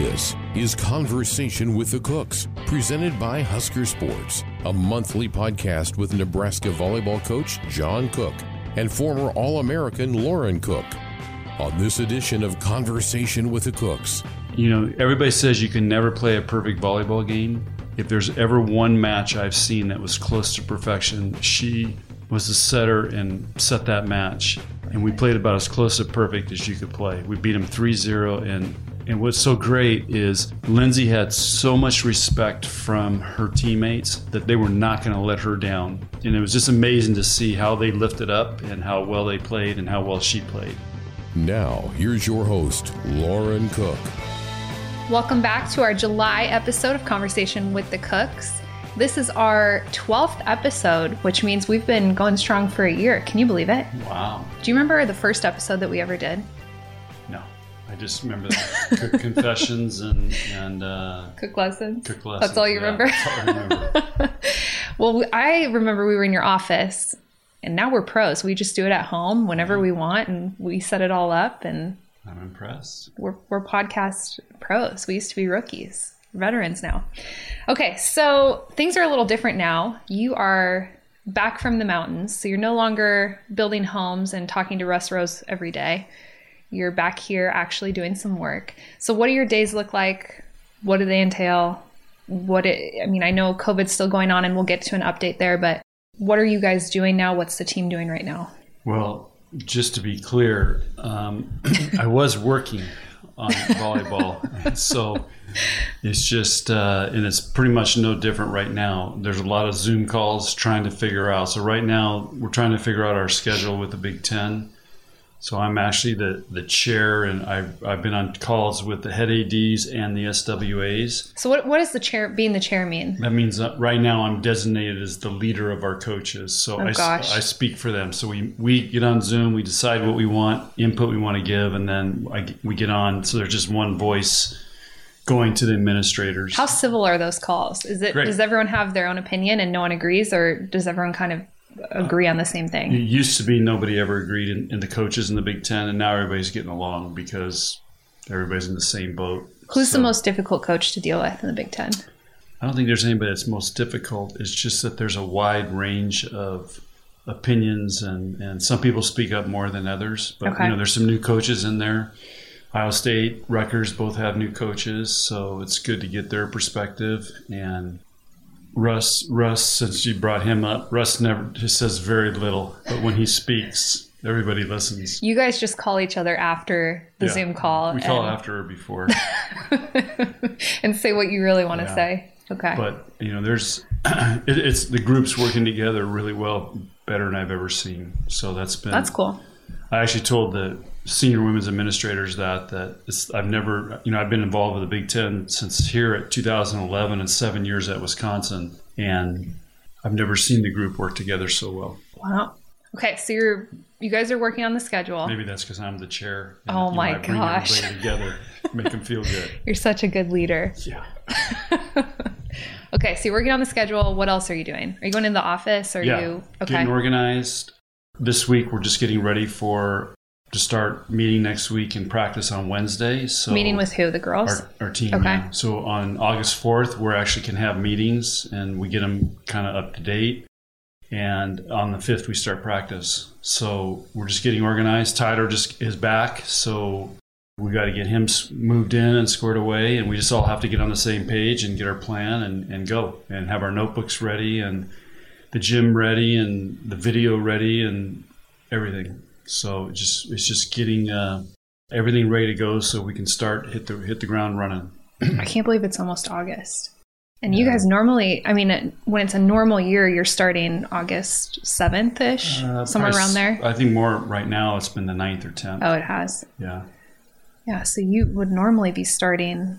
This is Conversation with the Cooks, presented by Husker Sports, a monthly podcast with Nebraska volleyball coach John Cook and former All American Lauren Cook. On this edition of Conversation with the Cooks, You know, everybody says you can never play a perfect volleyball game. If there's ever one match I've seen that was close to perfection, she was the setter and set that match. And we played about as close to perfect as you could play. We beat them 3 0. And, and what's so great is Lindsay had so much respect from her teammates that they were not going to let her down. And it was just amazing to see how they lifted up and how well they played and how well she played. now here's your host, Lauren Cook. Welcome back to our July episode of Conversation with the Cooks. This is our 12th episode, which means we've been going strong for a year. Can you believe it? Wow. Do you remember the first episode that we ever did? I just remember the cook confessions and and uh, Cook lessons. cook lessons. That's all you Yeah, remember? that's all I remember. well, I remember we were in your office, and now we're pros. We just do it at home whenever we want, and we set it all up, and I'm impressed. we're, we're podcast pros. We used to be rookies, veterans now. Okay, so things are a little different now. You are back from the mountains, so you're no longer building homes and talking to Russ Rose every day. You're back here actually doing some work. So, what do your days look like? What do they entail? What it, I mean, I know COVID's still going on, and we'll get to an update there. But what are you guys doing now? What's the team doing right now? Well, just to be clear, um, I was working on volleyball, so it's just uh, and it's pretty much no different right now. There's a lot of Zoom calls trying to figure out. So right now we're trying to figure out our schedule with the Big Ten. So I'm actually the, the chair, and I've, I've been on calls with the head ads and the SWAs. So, what what does the chair being the chair mean? That means that right now I'm designated as the leader of our coaches. So Oh, I, gosh. I speak for them. So we, we get on Zoom, we decide what we want, input we want to give, and then I, we get on. So there's just one voice going to the administrators. How civil are those calls? Is it Great. does everyone have their own opinion and no one agrees, or does everyone kind of agree on the same thing. it used to be nobody ever agreed in, in the coaches in the Big Ten, and now everybody's getting along because everybody's in the same boat. Who's So the most difficult coach to deal with in the Big Ten? I don't think there's anybody that's most difficult. It's just that there's a wide range of opinions, and, and some people speak up more than others. But Okay. you know, there's some new coaches in there. Ohio State, Rutgers both have new coaches, so it's good to get their perspective. And Russ, Russ, since you brought him up, Russ never he says very little, but when he speaks, everybody listens. You guys just call each other after the Yeah. Zoom call We call and, after or before. and say what you really want to say. Okay. but you know there's it, it's the groups working together really well better than i've ever seen so that's been That's cool. i actually told the senior women's administrators that that it's, i've never you know i've been involved with the big ten since here at 2011 and seven years at wisconsin and i've never seen the group work together so well Wow. Okay, so you're you guys are working on the schedule. maybe that's because i'm the chair and, Oh know, my bring gosh. everybody together make them feel good You're such a good leader. yeah Okay, so you're working on the schedule. What else are you doing? Are you going in the office? Are yeah you okay? getting organized this week we're just getting ready for to start meeting next week and practice on wednesday so Meeting with who? The girls? our, our team Okay. yeah. so on august 4th we actually can have meetings and we get them kind of up to date and on the 5th we start practice so we're just getting organized tyler just is back so we got to get him moved in and squared away and we just all have to get on the same page and get our plan and, and go and have our notebooks ready and the gym ready and the video ready and everything so it just it's just getting uh, everything ready to go so we can start hit the hit the ground running I can't believe it's almost August. And you Yeah. guys normally, I mean, when it's a normal year, you're starting August 7th ish, Uh, somewhere around there. i think more right now it's been the 9th or 10th Oh, it has. yeah Yeah, so you would normally be starting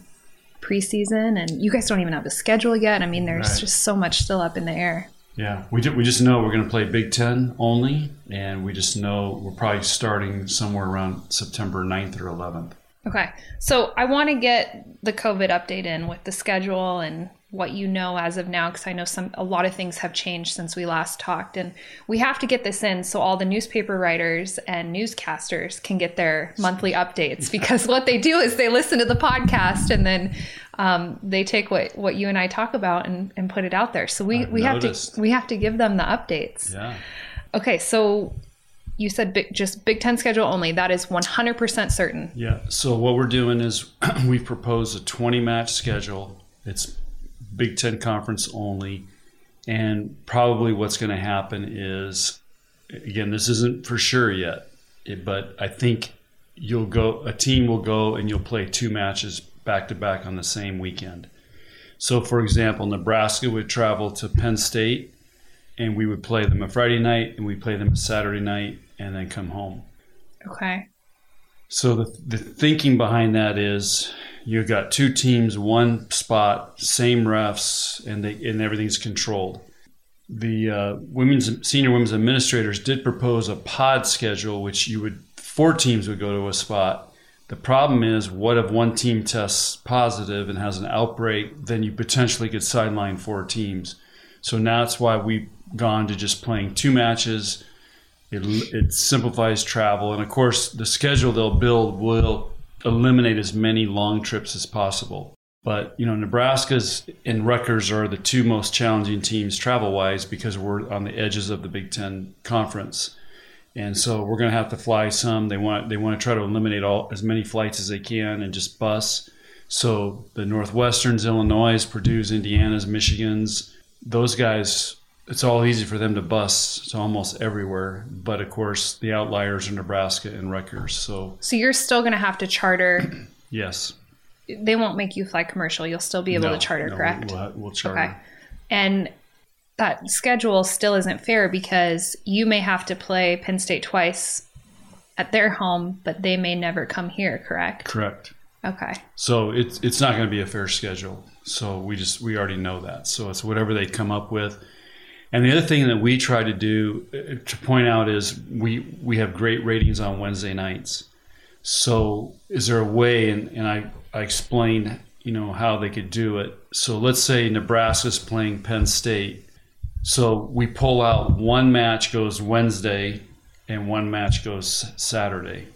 preseason, and you guys don't even have a schedule yet. I mean, there's Right. just so much still up in the air. Yeah, we ju- we just know we're going to play Big Ten only, and we just know we're probably starting somewhere around September 9th or 11th. Okay, so I want to get the COVID update in with the schedule and what you know as of now because I know some a lot of things have changed since we last talked and we have to get this in so all the newspaper writers and newscasters can get their monthly updates because what they do is they listen to the podcast and then um, they take what, what you and I talk about and, and put it out there. So we, I've we have to we have to give them the updates. Yeah. Okay, so you said big, just Big Ten schedule only. That is 100% certain. Yeah. So what we're doing is we've proposed a 20 match schedule. It's Big Ten conference only, and probably what's going to happen is, again, this isn't for sure yet, but I think you'll go. A team will go and you'll play two matches back to back on the same weekend. So, for example, Nebraska would travel to Penn State, and we would play them a Friday night, and we play them a Saturday night, and then come home. Okay. So the the thinking behind that is you've got two teams, one spot, same refs, and they and everything's controlled. The uh, women's senior women's administrators did propose a pod schedule, which you would four teams would go to a spot. The problem is, what if one team tests positive and has an outbreak? Then you potentially could sideline four teams. So now that's why we've gone to just playing two matches. It, it simplifies travel, and of course, the schedule they'll build will eliminate as many long trips as possible. But you know, Nebraska's and Rutgers are the two most challenging teams travel-wise because we're on the edges of the Big Ten conference, and so we're going to have to fly some. They want they want to try to eliminate all as many flights as they can and just bus. So the Northwesterns, Illinois, Purdue's, Indiana's, Michigan's, those guys it's all easy for them to bus to almost everywhere. But of course, the outliers are Nebraska and Rutgers. So So you're still going to have to charter. yes, They won't make you fly commercial. You'll still be able No, to charter, no, correct? We'll, we'll charter. Okay. And that schedule still isn't fair because you may have to play Penn State twice at their home, but they may never come here, correct? Correct. Okay. So it's it's not going to be a fair schedule. So we just we already know that. So it's whatever they come up with. And the other thing that we try to do uh, to point out is we we have great ratings on Wednesday nights. So is there a way? And, and I I explained you know how they could do it. So let's say Nebraska's playing Penn State. So we pull out one match goes Wednesday, and one match goes Saturday.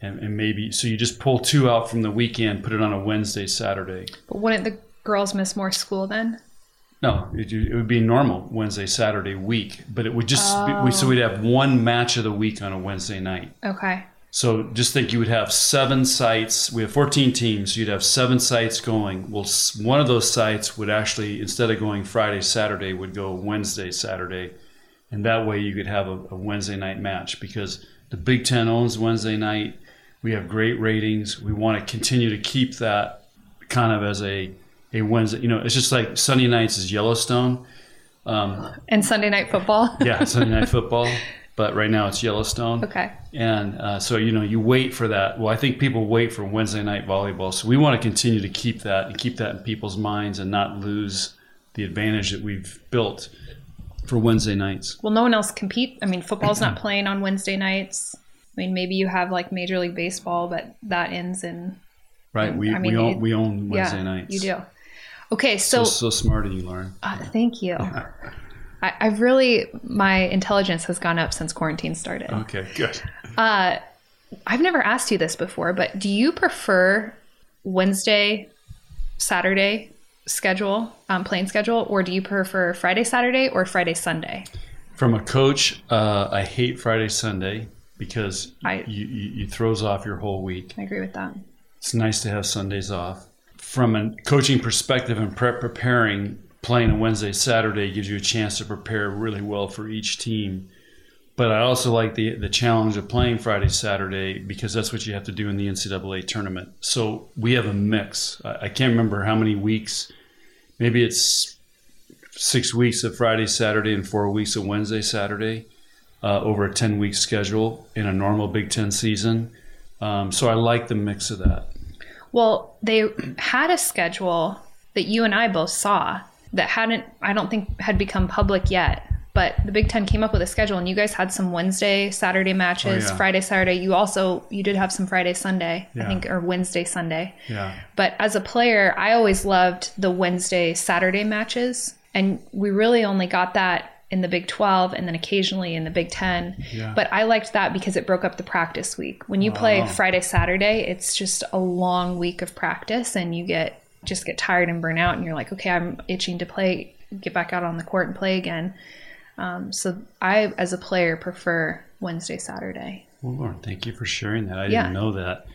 And, and maybe so you just pull two out from the weekend, put it on a Wednesday, Saturday. But wouldn't the girls miss more school then? No, it, it would be normal Wednesday, Saturday week, but it would just be, we, oh. so we'd have one match of the week on a Wednesday night. Okay. So just think you would have seven sites. We have 14 teams. You'd have seven sites going. Well, one of those sites would actually, instead of going Friday, Saturday, would go Wednesday, Saturday. And that way you could have a, a Wednesday night match because the Big Ten owns Wednesday night. We have great ratings. We want to continue to keep that kind of as a, a Wednesday. You know, it's just like Sunday nights is Yellowstone. Um, And Sunday night football? yeah, Sunday night football. But right now it's Yellowstone. okay. And uh, so, you know, you wait for that. Well, I think people wait for Wednesday night volleyball. So we want to continue to keep that and keep that in people's minds and not lose the advantage that we've built for Wednesday nights. Well, no one else compete. I mean, football's not playing on Wednesday nights. I mean, maybe you have like Major League Baseball, but that ends in Right? We, I mean, we, own, it- we own Wednesday yeah, nights. You do. Okay, So, so, so smart of you, Lauren. uh, thank you. I, I've really my intelligence has gone up since quarantine started. Okay, good. Uh, I've never asked you this before, but do you prefer Wednesday, Saturday schedule, um, playing schedule, or do you prefer Friday, Saturday, or Friday, Sunday? From a coach, uh, I hate Friday, Sunday because I- you, you, you throws off your whole week. I agree with that. It's nice to have Sundays off. From a coaching perspective and prep preparing, playing a Wednesday, Saturday gives you a chance to prepare really well for each team. But I also like the the challenge of playing Friday, Saturday because that's what you have to do in the NCAA tournament. So we have a mix. I, I can't remember how many weeks. Maybe it's six weeks of Friday, Saturday, and four weeks of Wednesday, Saturday, uh, over a ten week schedule in a normal Big Ten season. Um, so I like the mix of that. Well, they had a schedule that you and I both saw that hadn't, I don't think, had become public yet. But the Big Ten came up with a schedule, and you guys had some Wednesday, Saturday matches, Oh, yeah. Friday, Saturday. You also you did have some Friday, Sunday, I think, or Wednesday, Sunday. Yeah. But as a player, I always loved the Wednesday, Saturday matches. And we really only got that in the Big 12 and then occasionally in the Big 10. Yeah. But I liked that because it broke up the practice week. When you play Friday, Saturday, it's just a long week of practice and you get just get tired and burn out and you're like, okay, I'm itching to play, get back out on the court and play again. Um, so I, as a player, prefer Wednesday, Saturday. Well, Lauren, thank you for sharing that. I Yeah. didn't know that.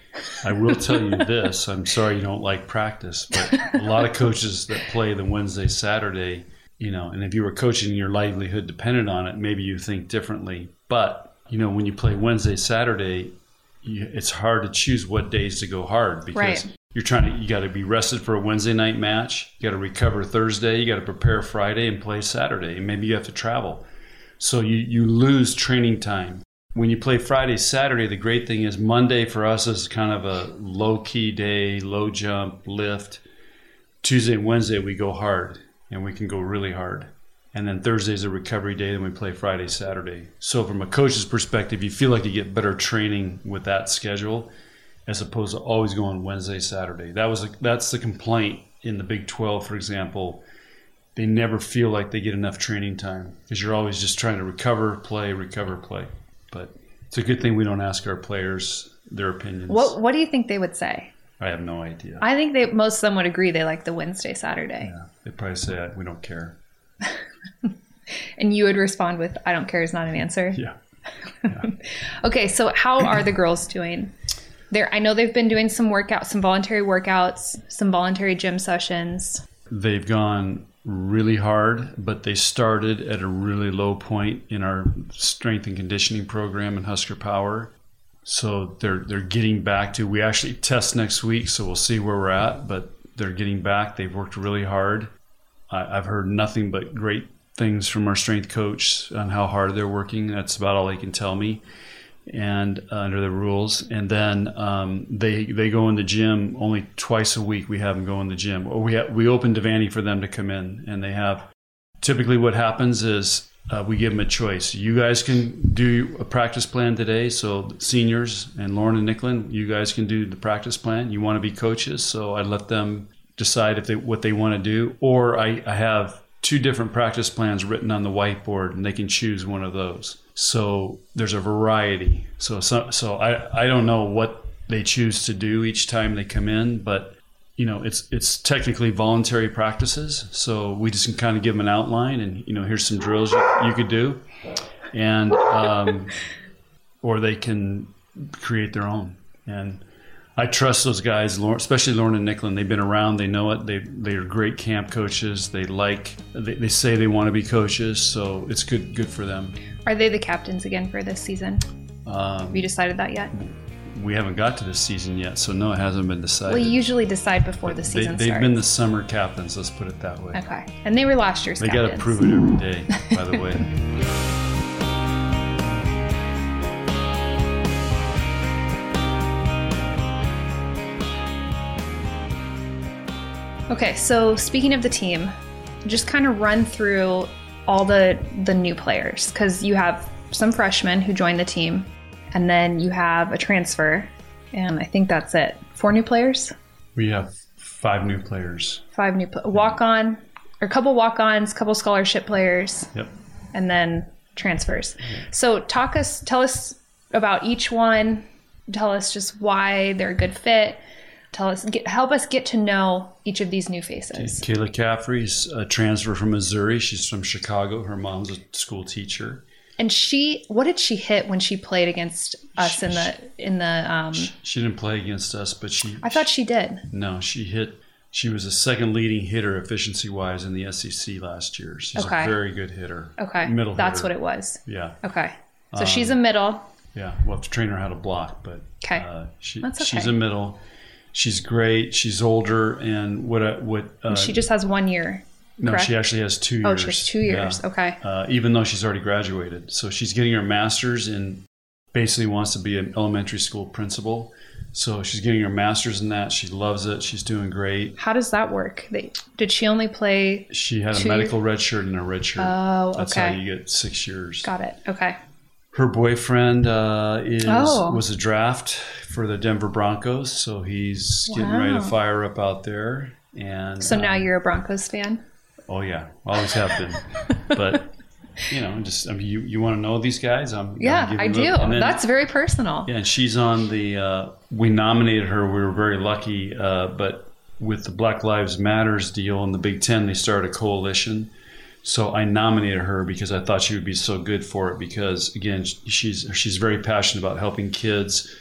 I will tell you this. I'm sorry you don't like practice, but a lot of coaches that play the Wednesday, Saturday, you know, and if you were coaching and your livelihood depended on it, maybe you think differently. But, you know, when you play Wednesday, Saturday, you, it's hard to choose what days to go hard because Right. You're trying to, you got to be rested for a Wednesday night match. You got to recover Thursday. You got to prepare Friday and play Saturday. And maybe you have to travel. So you, you lose training time when you play Friday, Saturday, the great thing is Monday for us is kind of a low key day, low jump, lift. Tuesday and Wednesday, we go hard and we can go really hard. And then Thursday's a recovery day, then we play Friday, Saturday. So, from a coach's perspective, you feel like you get better training with that schedule as opposed to always going Wednesday, Saturday. That was a, that's the complaint in the Big 12, for example. They never feel like they get enough training time because you're always just trying to recover, play, recover, play. But it's a good thing we don't ask our players their opinions. What What do you think they would say? I have no idea. I think they most of them would agree they like the Wednesday, Saturday. yeah, they probably say uh, we don't care. And you would respond with, I don't care is not an answer. Yeah. Okay, so how are the girls doing? I know they've been doing some workouts, some voluntary workouts, some voluntary gym sessions. They've gone really hard, but they started at a really low point in our strength and conditioning program in Husker Power. So they're they're getting back to we actually test next week, so we'll see where we're at, but they're getting back. They've worked really hard. I, I've heard nothing but great things from our strength coach on how hard they're working. That's about all they can tell me. And uh, under the rules. And then um, they they go in the gym only twice a week. We have them go in the gym, or we ha- we open Devaney for them to come in, and they have. Typically, what happens is uh, we give them a choice. You guys can do a practice plan today. So seniors and Lauren and Nicklin, you guys can do the practice plan. You want to be coaches, so I let them decide if they what they want to do, or I, I have two different practice plans written on the whiteboard, and they can choose one of those. So there's a variety. So so, so I, I don't know what they choose to do each time they come in, but you know it's it's technically voluntary practices. So we just can kind of give them an outline, and you know here's some drills you, you could do, and um, or they can create their own. And I trust those guys, especially Lauren and Nicklin. They've been around. They know it. They they are great camp coaches. They like. They, they say they want to be coaches, so it's good good for them. Are they the captains again for this season? Um, Have you decided that yet? we haven't got to this season yet, so no, it hasn't been decided. We usually decide before the they, season they've been the summer captains. Let's put it that way. okay, and they were last year's They got to prove it every day. By the way. Okay, so speaking of the team, just kind of run through all the the new players because you have some freshmen who joined the team, and then you have a transfer, and I think that's it. Four new players, We have five new players. five new pl- walk on, or a couple walk ons, couple scholarship players, Yep. and then transfers. So talk us, tell us about each one. Tell us just why they're a good fit. Tell us, get, help us get to know each of these new faces. Kayla Caffey's a transfer from Missouri. She's from Chicago. Her mom's a school teacher. And she, what did she hit when she played against us in the in the? Um, She didn't play against us, but she. I thought she did. No, she hit. She was the second leading hitter efficiency wise in the SEC last year. She's Okay. a very good hitter. Okay, Middle that's hitter. what it was. Yeah, Okay, so she's a middle. yeah. We'll have to train her how to block, but Okay. uh, she, That's she's a middle. She's great. She's older, and what what uh, She just has one year. no, correct? she actually has two years. Oh, she has two years. Yeah. Okay. uh, even though she's already graduated. So she's getting her master's and basically wants to be an elementary school principal. So she's getting her master's in that. She loves it. She's doing great. How does that work? They, did she only play? She had a medical red shirt and a red shirt. Oh, That's okay. how you get six years. Got it. Okay. Her boyfriend uh, is Oh. was a draft for the Denver Broncos, so he's getting ready to fire up out there. And So now um, you're a Broncos fan. oh yeah, always have been. but you know, just I mean, you you want to know these guys? I'm Yeah, I do. then- That's very personal. yeah, and she's on the. Uh, we nominated her. We were very lucky, uh, but with the Black Lives Matters deal in the Big Ten, they started a coalition. So I nominated her because I thought she would be so good for it. Because again, she's she's very passionate about helping kids,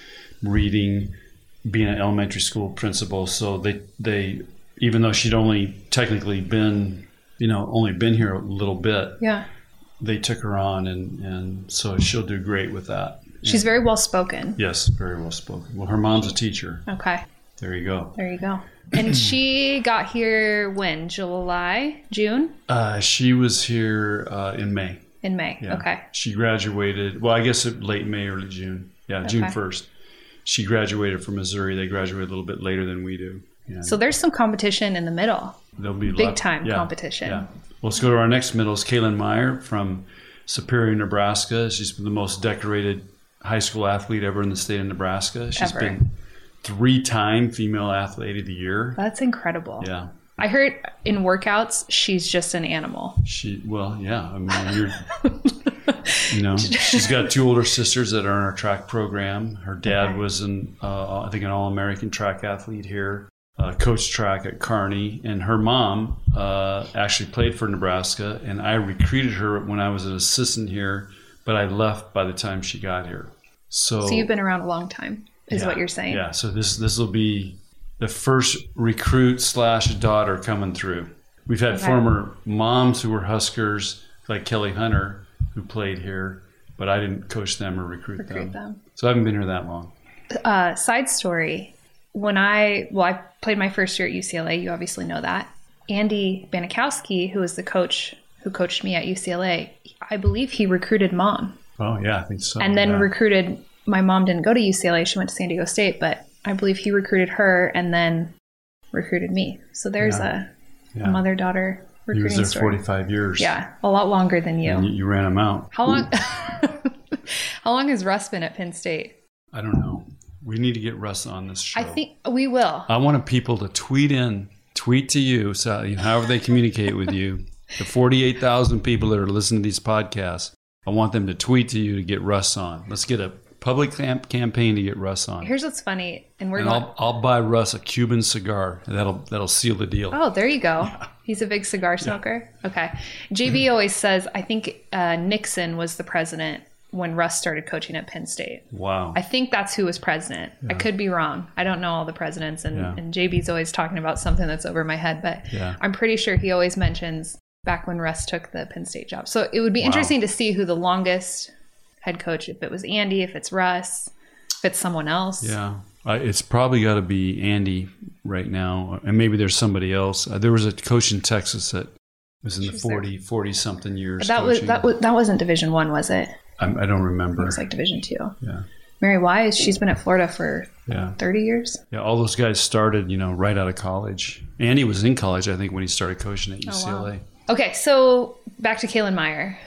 reading, being an elementary school principal. So they they even though she'd only technically been you know only been here a little bit, Yeah. they took her on, and and so she'll do great with that. She's very well spoken. Yes, very well spoken. Well, her mom's a teacher. Okay. There you go. There you go. And she got here when? July? June? Uh, she was here uh, in May. In May. Yeah. Okay. She graduated. Well, I guess late May, early June. Yeah, June first. She graduated from Missouri. They graduated a little bit later than we do. Yeah. So there's some competition in the middle. There'll be big lot- time yeah, competition. Yeah. Let's go to our next middle. Is Kalynn Meyer from Superior, Nebraska. She's the most decorated high school athlete ever in the state of Nebraska. She's Ever. been three-time female athlete of the year. That's incredible. Yeah. I heard in workouts, she's just an animal. She well, yeah. I mean, you're, you know, she's got two older sisters that are in our track program. Her dad Okay. was an, uh, I think, an all-American track athlete here, uh, coached track at Kearney, and her mom uh, actually played for Nebraska. And I recruited her when I was an assistant here, but I left by the time she got here. So, So you've been around a long time, is yeah, what you're saying. Yeah. So this this will be the first recruit slash daughter coming through. We've had Okay. former moms who were Huskers, like Kelly Hunter, who played here, but I didn't coach them or recruit, Recruit them. them. So I haven't been here that long. Uh, side story. When I, well, I played my first year at UCLA. You obviously know that. Andy Banachowski, who was the coach who coached me at UCLA, I believe he recruited mom. Oh yeah, I think so. and then yeah. recruited my mom didn't go to UCLA she went to San Diego State but I believe he recruited her and then recruited me so there's Yeah. a, yeah. a mother daughter he was there story 45 years. yeah a lot longer than you And you, you ran him out. how long how long has Russ been at Penn State I don't know. We need to get Russ on this show. I think we will I want people to tweet in, tweet to you, so you know, however they communicate with you. The 48,000 people that are listening to these podcasts, I want them to tweet to you to get Russ on. Let's get a public camp- campaign to get Russ on. here's what's funny and we're and going I'll, I'll buy Russ a Cuban cigar. And that'll that'll seal the deal. Oh, there you go. He's a big cigar smoker. Okay. JB always says, I think uh, Nixon was the president when Russ started coaching at Penn State. Wow. I think that's who was president. I could be wrong. I don't know all the presidents, and, Yeah. and JB's always talking about something that's over my head, but Yeah. I'm pretty sure he always mentions back when Russ took the Penn State job. So it would be interesting to see who the longest head coach, if it was Andy, if it's Russ, if it's someone else. Yeah. I, it's probably got to be Andy right now. And maybe there's somebody else. Uh, there was a coach in Texas that was in the She's 40, 40 something years. But that was that was that wasn't Division One, was it? I, I don't remember. It was like Division Two. yeah. Mary Wise, she's been at Florida for Yeah. 30 years. Yeah, all those guys started, you know, right out of college. Andy was in college, I think, when he started coaching at Oh, wow. UCLA. Okay, so back to Kalynn Meyer.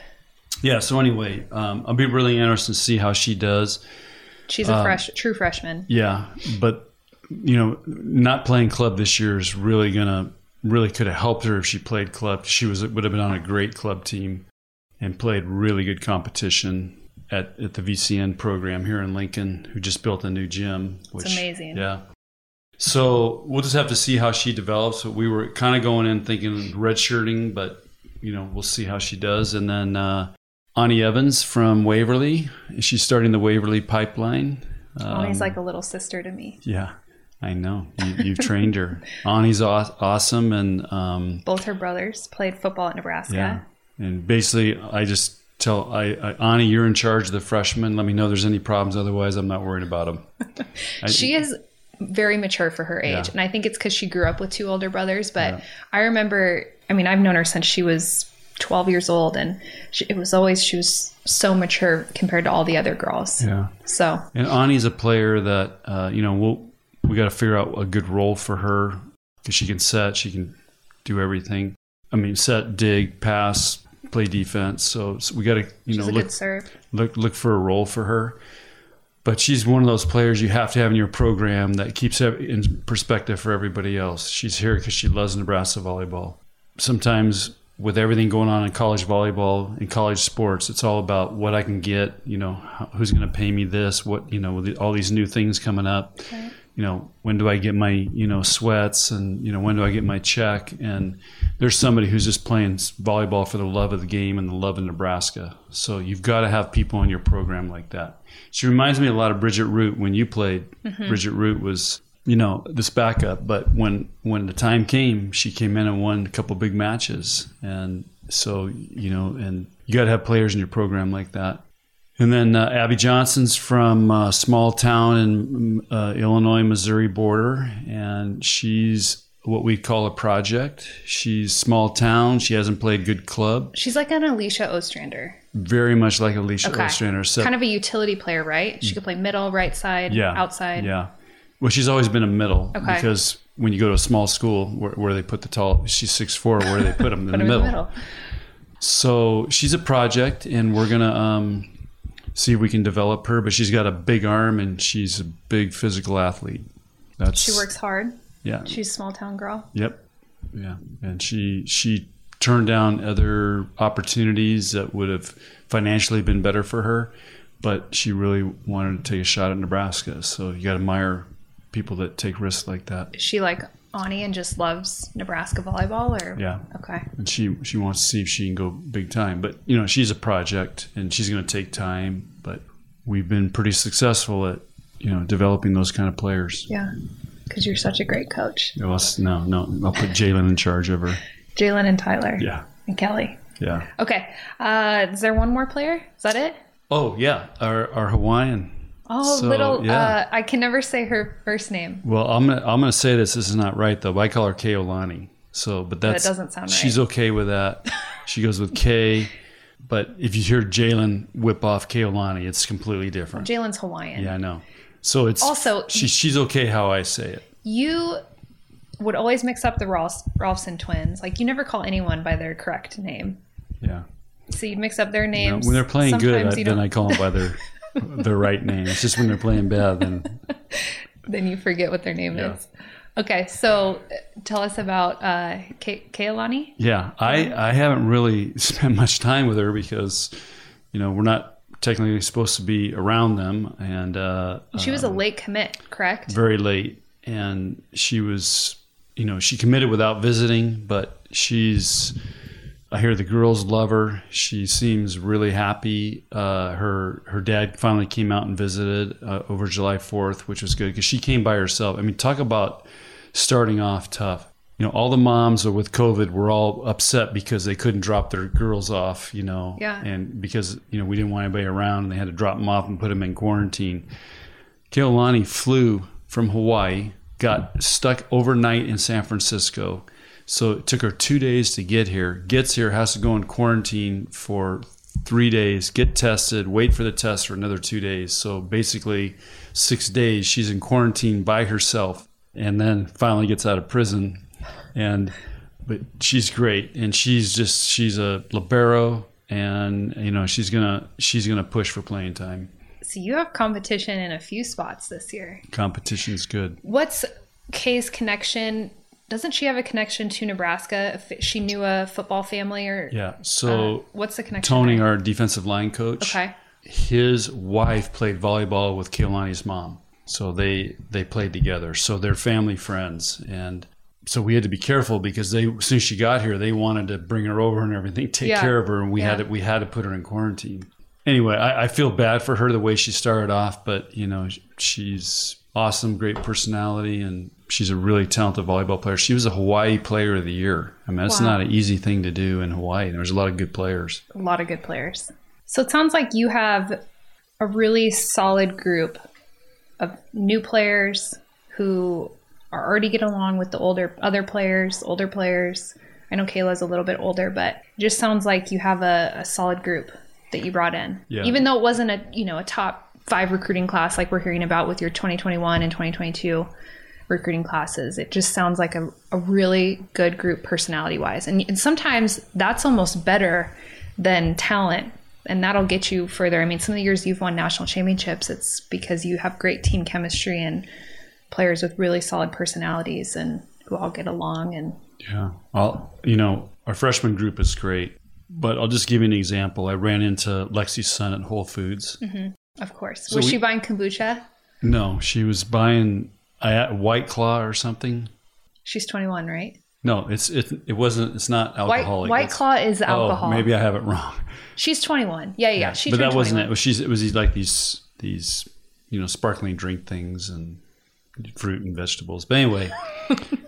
Yeah. So anyway, um, I'll be really interested to see how she does. She's Um, a fresh, true freshman. Yeah, but you know, not playing club this year is really gonna really could have helped her if she played club. She was would have been on a great club team and played really good competition at, at the VCN program here in Lincoln, who just built a new gym. Which, amazing. Yeah. So we'll just have to see how she develops. We were kind of going in thinking redshirting, but you know we'll see how she does. And then uh, Anni Evans from Waverly, she's starting the Waverly pipeline. Anni's Um, like a little sister to me. yeah, I know. You, you've trained her. Anni's aw- awesome, and um, Both her brothers played football at Nebraska. yeah, and basically, I just tell I, I Anni, you're in charge of the freshmen. Let me know if there's any problems. Otherwise, I'm not worried about them. I- She is very mature for her age. Yeah. And I think it's because she grew up with two older brothers. But Yeah. I remember, I mean, I've known her since she was 12 years old, and she, it was always she was so mature compared to all the other girls. Yeah. So And Anni's a player that uh, you know we'll we got to figure out a good role for her because she can set, she can do everything. I mean, set, dig, pass, play defense. So, so we got to you she's know look look look for a role for her. But she's one of those players you have to have in your program that keeps in perspective for everybody else. She's here because she loves Nebraska volleyball. Sometimes with everything going on in college volleyball and college sports, it's all about what I can get. You know, who's going to pay me this? What you know, with all these new things coming up. Right. You know, when do I get my you know sweats and you know when do I get my check? And there's somebody who's just playing volleyball for the love of the game and the love of Nebraska. So you've got to have people in your program like that. She reminds me a lot of Bridget Root when you played. Mm-hmm. Bridget Root was, you know, this backup, but when when the time came, she came in and won a couple big matches, and so you know, and you got to have players in your program like that. And then uh, Abby Johnson's from a small town in uh, Illinois Missouri border, and she's what we call a project. She's small town. She hasn't played good club. She's like an Alicia Ostrander, Very much like Alicia Okay. Ostrander. except- kind of a utility player, right? She could play middle, right side, yeah, outside. Yeah. Well, she's always been a middle Okay. because when you go to a small school where, where they put the tall, she's six four. Where they put them in, Put the, middle. in the middle. So she's a project, and we're gonna um, see if we can develop her. But she's got a big arm, and she's a big physical athlete. That's She works hard. Yeah. She's a small town girl. Yep. Yeah. And she she turned down other opportunities that would have financially been better for her, but she really wanted to take a shot at Nebraska. So you got to admire people that take risks like that. Is she like Anni and just loves Nebraska volleyball or Yeah. Okay. And she she wants to see if she can go big time. But you know, she's a project and she's going to take time, but we've been pretty successful at, you know, developing those kind of players. Yeah. Because you're such a great coach. Well, no, no, I'll put Jaylen in charge of her. Jaylen and Tyler. Yeah. And Kelly. Yeah. Okay. Uh, is there one more player? Is that it? Oh yeah, our our Hawaiian. Oh, So, little. yeah. Uh, I can never say her first name. Well, I'm gonna I'm gonna say this. This is not right though. But I call her Keolani. So, but that's doesn't sound right. She's okay with that. she goes with K. But if you hear Jaylen whip off Keolani, it's completely different. Jaylen's Hawaiian. Yeah, I know. So it's Also- she, she's okay how I say it. You would always mix up the Rolfs, Rolfzen twins. Like you never call anyone by their correct name. Yeah. So you mix up their names. when they're playing good, I, then I call them by their their right name. It's just when they're playing bad, then then you forget what their name Yeah. is. Okay, so uh, tell us about uh, Ke- Keilani. Yeah, I, I haven't really spent much time with her because, you know, we're not technically supposed to be around them, and uh, She was a late commit, correct? very late, and she was, you know, she committed without visiting, but she's. I hear the girls love her. She seems really happy. Uh, her her dad finally came out and visited uh, over July Fourth, which was good because she came by herself. I mean, talk about starting off tough. You know, all the moms with COVID were all upset because they couldn't drop their girls off. You know, Yeah. and because you know we didn't want anybody around, and they had to drop them off and put them in quarantine. Keolani flew from Hawaii, got stuck overnight in San Francisco. So it took her two days to get here. Gets here, has to go in quarantine for three days, get tested, wait for the test for another two days. So basically, six days she's in quarantine by herself, and then finally gets out of prison. And but she's great, and she's just she's a libero, and you know she's gonna she's gonna push for playing time. So you have competition in a few spots this year. Competition's good. What's Kay's connection? Doesn't she have a connection to Nebraska? If she knew a football family or Yeah. uh, So what's the connection? Tony, there? our defensive line coach, okay. his wife played volleyball with Keolani's mom. So they they played together. So they're family friends, and so we had to be careful because they as soon as she got here, they wanted to bring her over and everything, take Yeah. care of her, and we had Yeah. to we had to put her in quarantine. Anyway, I, I feel bad for her the way she started off, but you know she's awesome, great personality, and she's a really talented volleyball player. She was a Hawaii Player of the Year. I mean, that's Wow. not an easy thing to do in Hawaii. There's a lot of good players. A lot of good players. So it sounds like you have a really solid group of new players who are already getting along with the older other players, older players. I know Kayla's a little bit older, but it just sounds like you have a, a solid group that you brought in. Yeah. Even though it wasn't a you know a top five recruiting class like we're hearing about with your 2021 and 2022 recruiting classes, it just sounds like a, a really good group personality wise. And, and sometimes that's almost better than talent. And that'll get you further. I mean, some of the years you've won national championships, it's because you have great team chemistry and players with really solid personalities and who all get along and Yeah. I'll, you know, our freshman group is great, but I'll just give you an example. I ran into Lexi Sun at Whole Foods. Mm-hmm. Of course. So was we- she buying kombucha? No, she was buying a White Claw or something. She's 21, right? No, it's it, it wasn't. It's not White, alcoholic. White It's- Claw is oh, alcohol. Oh, maybe I have it wrong. She's 21. Yeah, yeah. yeah. She but that wasn't 21. it. She's it was these, like these these you know sparkling drink things and fruit and vegetables. But anyway,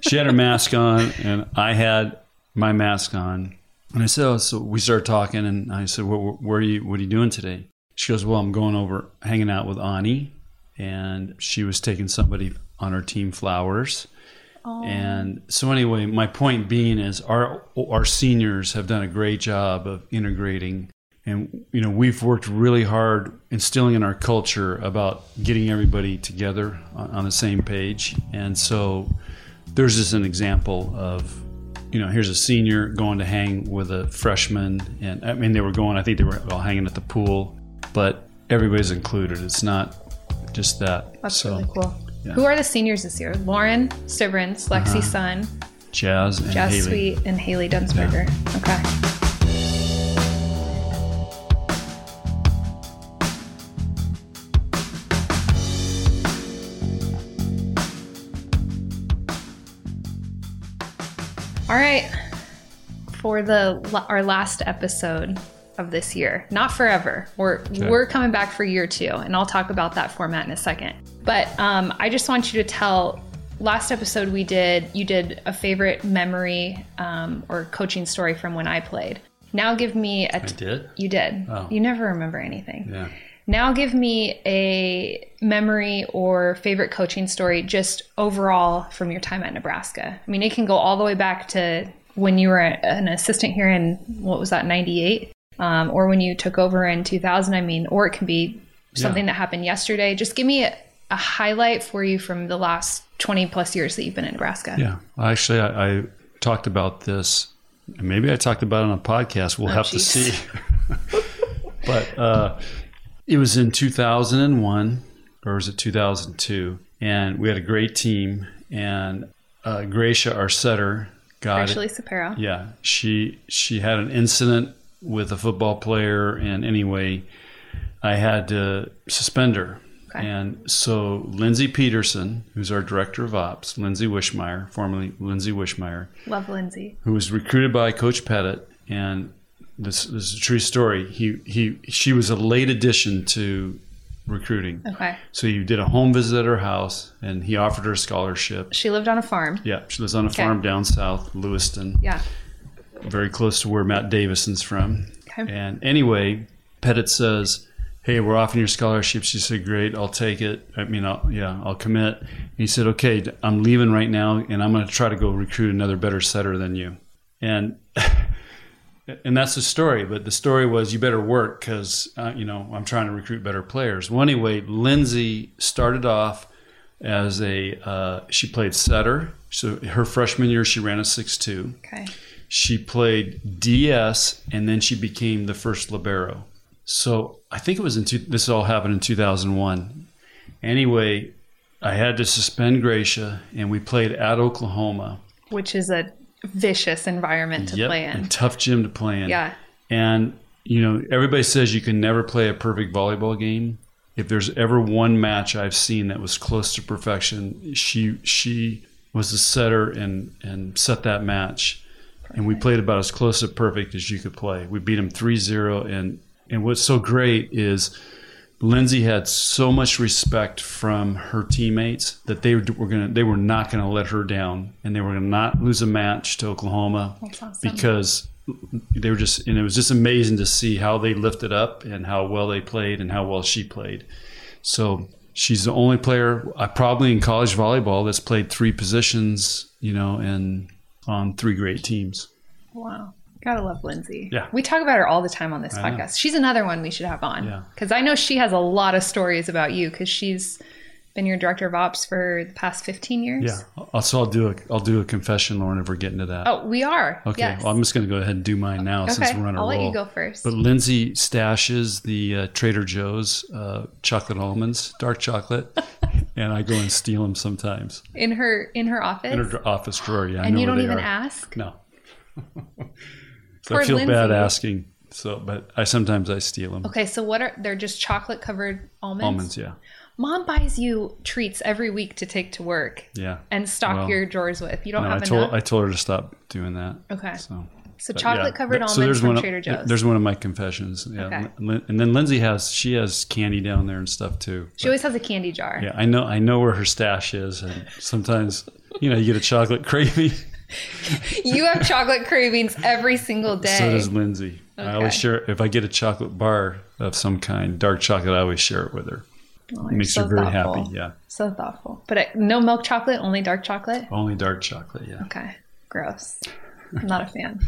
she had her mask on and I had my mask on. And I said, oh, so we started talking, and I said, where, where are you? What are you doing today? She goes, well, I'm going over hanging out with Anni, and she was taking somebody on her team flowers. And so anyway, my point being is our our seniors have done a great job of integrating and you know we've worked really hard instilling in our culture about getting everybody together on, on the same page. And so there's just an example of you know here's a senior going to hang with a freshman and I mean they were going I think they were all hanging at the pool, but everybody's included. It's not just that. That's so really cool. yeah. Who are the seniors this year? Lauren Stivrins, Lexi Sun, Jazz and Jazz Uh-huh. Haley. Sweet, and Hayley Densberger. Okay. All right. For the our last episode of this year, not forever. We're we're coming back for year two, and I'll talk about that format in a second. But um, I just want you to tell. Last episode we did, you did a favorite memory um, or coaching story from when I played. Now give me a. I did? You did. Oh. You never remember anything. Yeah. Now give me a memory or favorite coaching story just overall from your time at Nebraska. I mean, it can go all the way back to when you were an assistant here in what was that, 98? Um, or when you took over in 2000. I mean, or it can be something that happened yesterday. Just give me a, a highlight for you from the last 20 plus years that you've been in Nebraska. Yeah. Actually, I, I talked about this. and Maybe I talked about it on a podcast. We'll have to see. but uh, it was in 2001, or was it 2002? And we had a great team. And uh, Gracia, our setter, got. Ashley Cepero. Yeah, she she had an incident with a football player, and anyway, I had to suspend her. Okay. And so Lindsay Peterson, who's our director of ops, Lindsay Wischmeier, formerly Lindsay Wischmeier, Love Lindsay. who was recruited by Coach Pettit, and this, this is a true story. He he she was a late addition to recruiting. Okay. So he did a home visit at her house, and he offered her a scholarship. She lived on a farm. Yeah, she lives on a Okay. farm down south, Lewiston Yeah. very close to where Matt Davison's from. Okay. And anyway, Pettit says, "Hey, we're offering your scholarship." She said, "Great, I'll take it. I mean, I'll, yeah, I'll commit." And he said, "Okay, I'm leaving right now, and I'm going to try to go recruit another better setter than you." And and that's the story. But the story was, you better work because uh, you know I'm trying to recruit better players. Well, anyway, Lindsay started off as a uh, she played setter. So her freshman year, she ran a six two Okay. she played DS and then she became the first libero. So I think it was in two, this all happened in 2001. Anyway, I had to suspend Gracia and we played at Oklahoma. Which is a vicious environment to Yep, play in. tough gym to play in. Yeah. And you know, everybody says you can never play a perfect volleyball game. If there's ever one match I've seen that was close to perfection, she she was the setter and and set that match. And we played about as close to perfect as you could play. We beat them 3-0 and and what's so great is Lindsay had so much respect from her teammates that they were going they were not going to let her down and they were going to not lose a match to Oklahoma awesome. because they were just and it was just amazing to see how they lifted up and how well they played and how well she played. So she's the only player I probably in college volleyball that's played three positions, you know, and on three great teams. Wow. Gotta love Lindsay. Yeah. We talk about her all the time on this I know. podcast. She's another one we should have on. Yeah. Because I know she has a lot of stories about you because she's been your director of ops for the past 15 years. Yeah. Also, I'll do a I'll do a confession, Lauren, if we're getting to that. Oh, we are. okay. Yes. Well, I'm just going to go ahead and do mine now since we're on a I'll roll. let you go first. But Lindsay stashes the uh, Trader Joe's uh, chocolate almonds, dark chocolate, and I go and steal them sometimes in her in her office. in her office drawer. Yeah, and know you don't even are. ask. No. so I feel bad asking. So, but I sometimes I steal them. Okay, so what are they're just chocolate covered almonds? Almonds, yeah, Mom buys you treats every week to take to work yeah. and stock Well, your drawers with. You don't No, I have told enough. I told her to stop doing that. okay, So so chocolate yeah. covered almonds from one Trader Joe's. There's one of my confessions. Yeah, Okay. And then Lindsay has she has candy down there and stuff too. she always has a candy jar. Yeah, I know. I know where her stash is, and sometimes, you know, you get a chocolate craving. You have chocolate cravings every single day. So does Lindsay. I always share. If I get a chocolate bar of some kind, dark chocolate, I always share it with her. Oh, It makes so her very thoughtful. happy. Yeah, So thoughtful. But uh, no milk chocolate, only dark chocolate. only dark chocolate. Yeah. Okay, gross. I'm not a fan.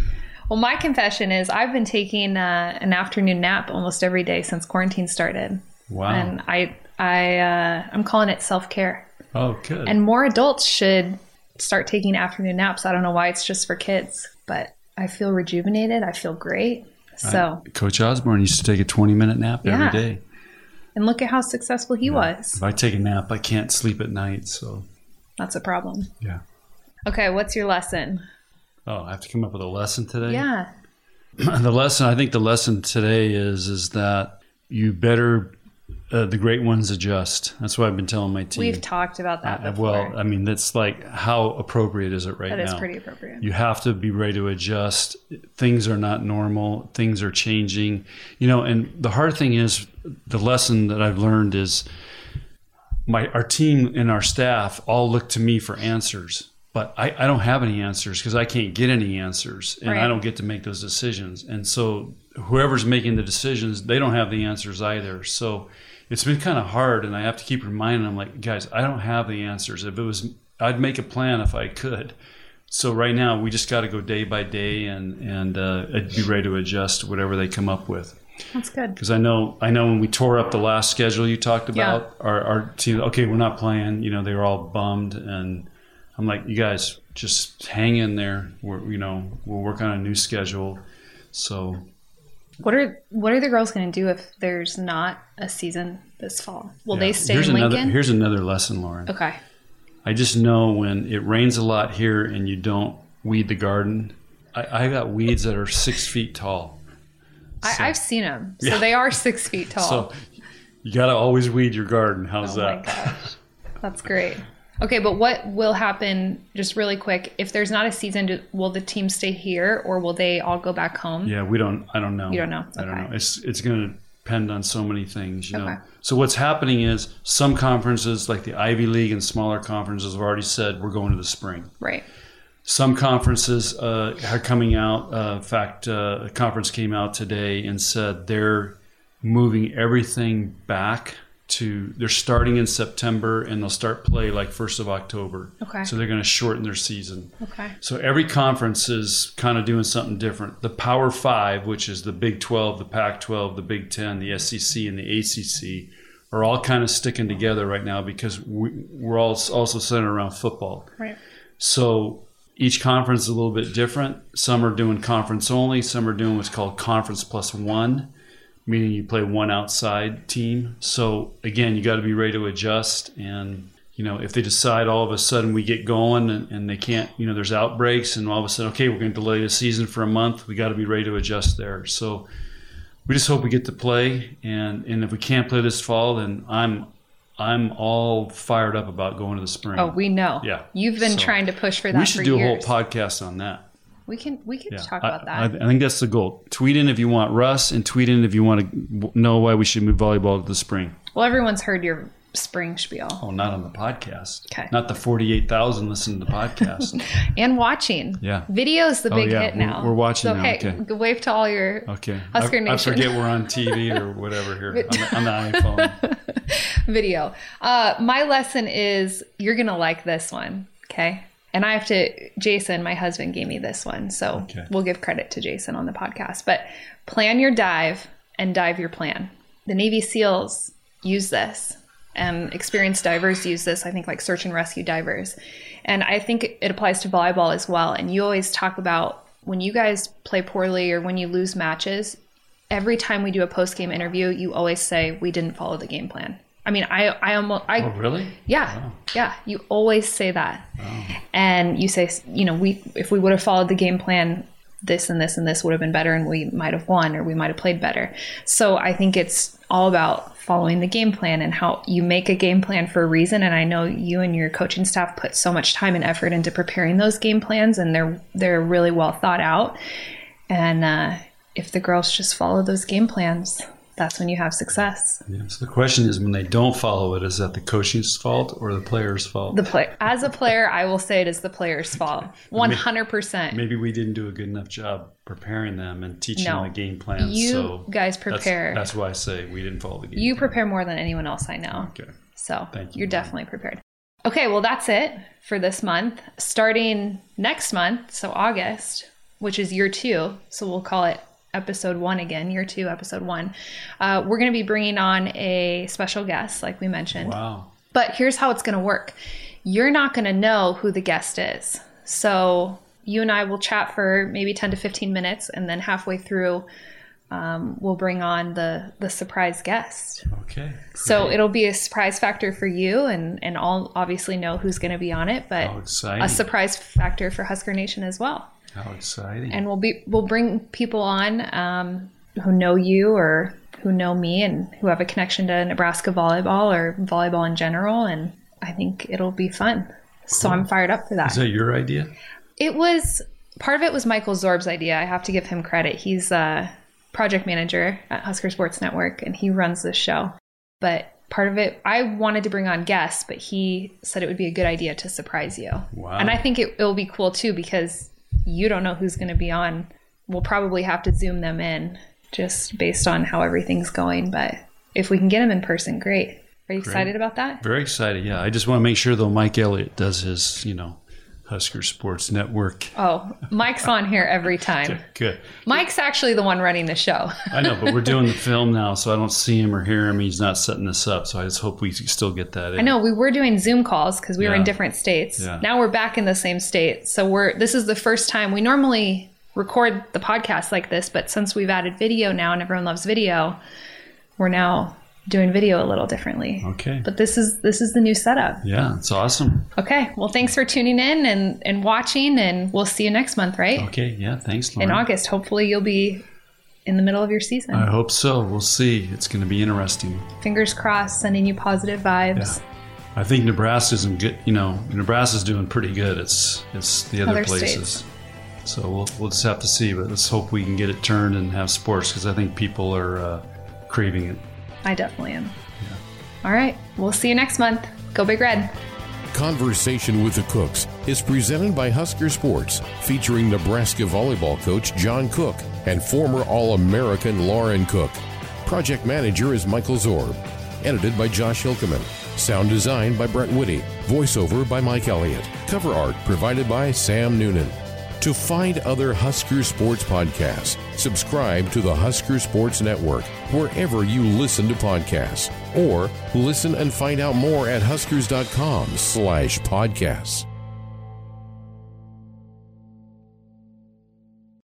Well, my confession is I've been taking uh, an afternoon nap almost every day since quarantine started, Wow. and I I uh, I'm calling it self care. oh, good. And more adults should start taking afternoon naps. I don't know why it's just for kids, but I feel rejuvenated. I feel great. So, Coach Osborne used to take a 20 minute nap Yeah. every day. and look at how successful he was. If I take a nap, I can't sleep at night. So, That's a problem. yeah. Okay, what's your lesson? Oh, I have to come up with a lesson today. Yeah. the lesson I think the lesson today is is that you better uh, the great ones adjust. That's what I've been telling my team. We've talked about that Uh, well, I mean, that's like how appropriate is it right that now? is pretty appropriate. You have to be ready to adjust. Things are not normal. Things are changing. You know, and the hard thing is the lesson that I've learned is my our team and our staff all look to me for answers. But I, I don't have any answers because I can't get any answers and I don't get to make those decisions. And so whoever's making the decisions, they don't have the answers either. So it's been kind of hard and I have to keep reminding them like, guys, I don't have the answers. If it was I'd make a plan if I could. So right now we just got to go day by day and and uh, be ready to adjust whatever they come up with. That's good. Because I know I know when we tore up the last schedule you talked about, our our team okay we're not playing. You know they were all bummed, and I'm like you guys just hang in there. We're you know we'll work on a new schedule. So What are what are the girls going to do if there's not a season this fall? Will yeah. they stay here's in another Lincoln? here's another lesson, Lauren. okay. I just know when it rains a lot here and you don't weed the garden. I, I got weeds that are six feet tall. So- I, I've seen them. So Yeah. they are six feet tall. So you got to always weed your garden. How's oh that? That's great. Okay, but what will happen, just really quick, if there's not a season, do, will the team stay here or will they all go back home? Yeah, we don't. I don't know. You don't know. I don't know. It's it's going to depend on so many things. You know. Okay. So what's happening is some conferences, like the Ivy League and smaller conferences, have already said we're going to the spring. Right. Some conferences uh, are coming out. Uh, in fact, uh, a conference came out today and said they're moving everything back to. They're starting in September and they'll start play like first of October. Okay. So they're going to shorten their season. Okay. So every conference is kind of doing something different. The Power Five, which is the Big 12, the Pac 12, the Big 10, the SEC, and the ACC, are all kind of sticking together right now because we, we're all also centered around football. Right. So each conference is a little bit different. Some are doing conference only, some are doing what's called conference plus one, meaning you play one outside team. So again, you got to be ready to adjust. And, you know, if they decide all of a sudden we get going and, and they can't, you know, there's outbreaks and all of a sudden, okay, we're going to delay the season for a month, we got to be ready to adjust there. So we just hope we get to play. And, and if we can't play this fall, then I'm, I'm all fired up about going to the spring. Oh, we know. Yeah. You've been So, trying to push for that we should do years. a whole podcast on that. We can we can Yeah, talk about I, that. I think that's the goal. Tweet in if you want Russ, and tweet in if you want to know why we should move volleyball to the spring. well, everyone's heard your spring spiel Oh, not on the podcast. Okay. Not the forty-eight thousand listen to the podcast. and watching. Yeah. video is the Oh, big yeah, hit we're- now. we're watching so, now, Hey, okay. wave to all your Okay. Husker I, I forget we're on TV or whatever here on the, on the iPhone. video. Uh, my lesson is you're gonna like this one. Okay. And I have to, Jason, my husband, gave me this one. So Okay. we'll give credit to Jason on the podcast. But plan your dive and dive your plan. The Navy SEALs use this, and experienced divers use this, I think, like search and rescue divers. And I think it applies to volleyball as well. And you always talk about when you guys play poorly or when you lose matches, every time we do a post game interview, you always say, We didn't follow the game plan. I mean, I, I almost, I, Oh, really? yeah, yeah. You always say that, and you say, you know, we if we would have followed the game plan, this and this and this would have been better, and we might have won, or we might have played better. So I think it's all about following the game plan and how you make a game plan for a reason. And I know you and your coaching staff put so much time and effort into preparing those game plans, and they're they're really well thought out. And uh, if the girls just follow those game plans, that's when you have success. Yeah. So the question is, when they don't follow it, is that the coaching's fault or the player's fault? The play as a player, I will say it is the player's fault. One hundred percent. Maybe we didn't do a good enough job preparing them and teaching No. them the game plan. You so guys prepare. That's, why I say we didn't follow the game. You plan. prepare more than anyone else I know. Okay. So Thank you, you're Mom. definitely prepared. Okay, well that's it for this month. Starting next month, so August, which is year two, so we'll call it episode one again, year two, episode one. Uh, we're going to be bringing on a special guest, like we mentioned. Wow. But here's how it's going to work you're not going to know who the guest is. So you and I will chat for maybe 10 to 15 minutes, and then halfway through, um, we'll bring on the, the surprise guest. Okay. So it'll be a surprise factor for you, and, and I'll obviously know who's going to be on it, but a surprise factor for Husker Nation as well. How exciting. And we'll be we'll bring people on um, who know you or who know me and who have a connection to Nebraska volleyball or volleyball in general, and I think it'll be fun. So I'm fired up for that. is that your idea? It was part of it was Michael Zorb's idea. I have to give him credit. He's a project manager at Husker Sports Network and he runs this show. But part of it, I wanted to bring on guests, but he said it would be a good idea to surprise you. Wow. And I think it, it'll be cool too because you don't know who's going to be on. We'll probably have to zoom them in just based on how everything's going. But if we can get them in person, great. Are you excited about that? Very excited. Yeah. I just want to make sure though Mike Elliott does his, you know, Husker Sports Network. Oh, Mike's on here every time. Good. Mike's actually the one running the show. I know, but we're doing the film now, so I don't see him or hear him. He's not setting this up, so I just hope we still get that in. I know we were doing Zoom calls because we were in different states. Yeah. Now we're back in the same state. So we're this is the first time we normally record the podcast like this, but since we've added video now and everyone loves video, we're now doing video a little differently. Okay. But this is this is the new setup. Yeah, it's awesome. Okay. Well, thanks for tuning in and and watching and we'll see you next month, right? Okay. Yeah. Thanks, In August. Hopefully you'll be in the middle of your season. I hope so. We'll see. It's going to be interesting. Fingers crossed, sending you positive vibes. I think Nebraska's in good. You know, Nebraska's doing pretty good. It's it's the other, Other places. states. So we'll we'll just have to see. But let's hope we can get it turned and have sports because I think people are uh, craving it. I definitely am. All right. We'll see you next month. Go Big Red. Conversation with the Cooks is presented by Husker Sports, featuring Nebraska volleyball coach John Cook and former All American Lauren Cook. Project manager is Michael Zorb. Edited by Josh Hilkeman. Sound design by Brett Whitty. Voiceover by Mike Elliott. Cover art provided by Sam Noonan. To find other Husker Sports podcasts, subscribe to the Husker Sports Network wherever you listen to podcasts, or listen and find out more at huskers.com slash podcasts.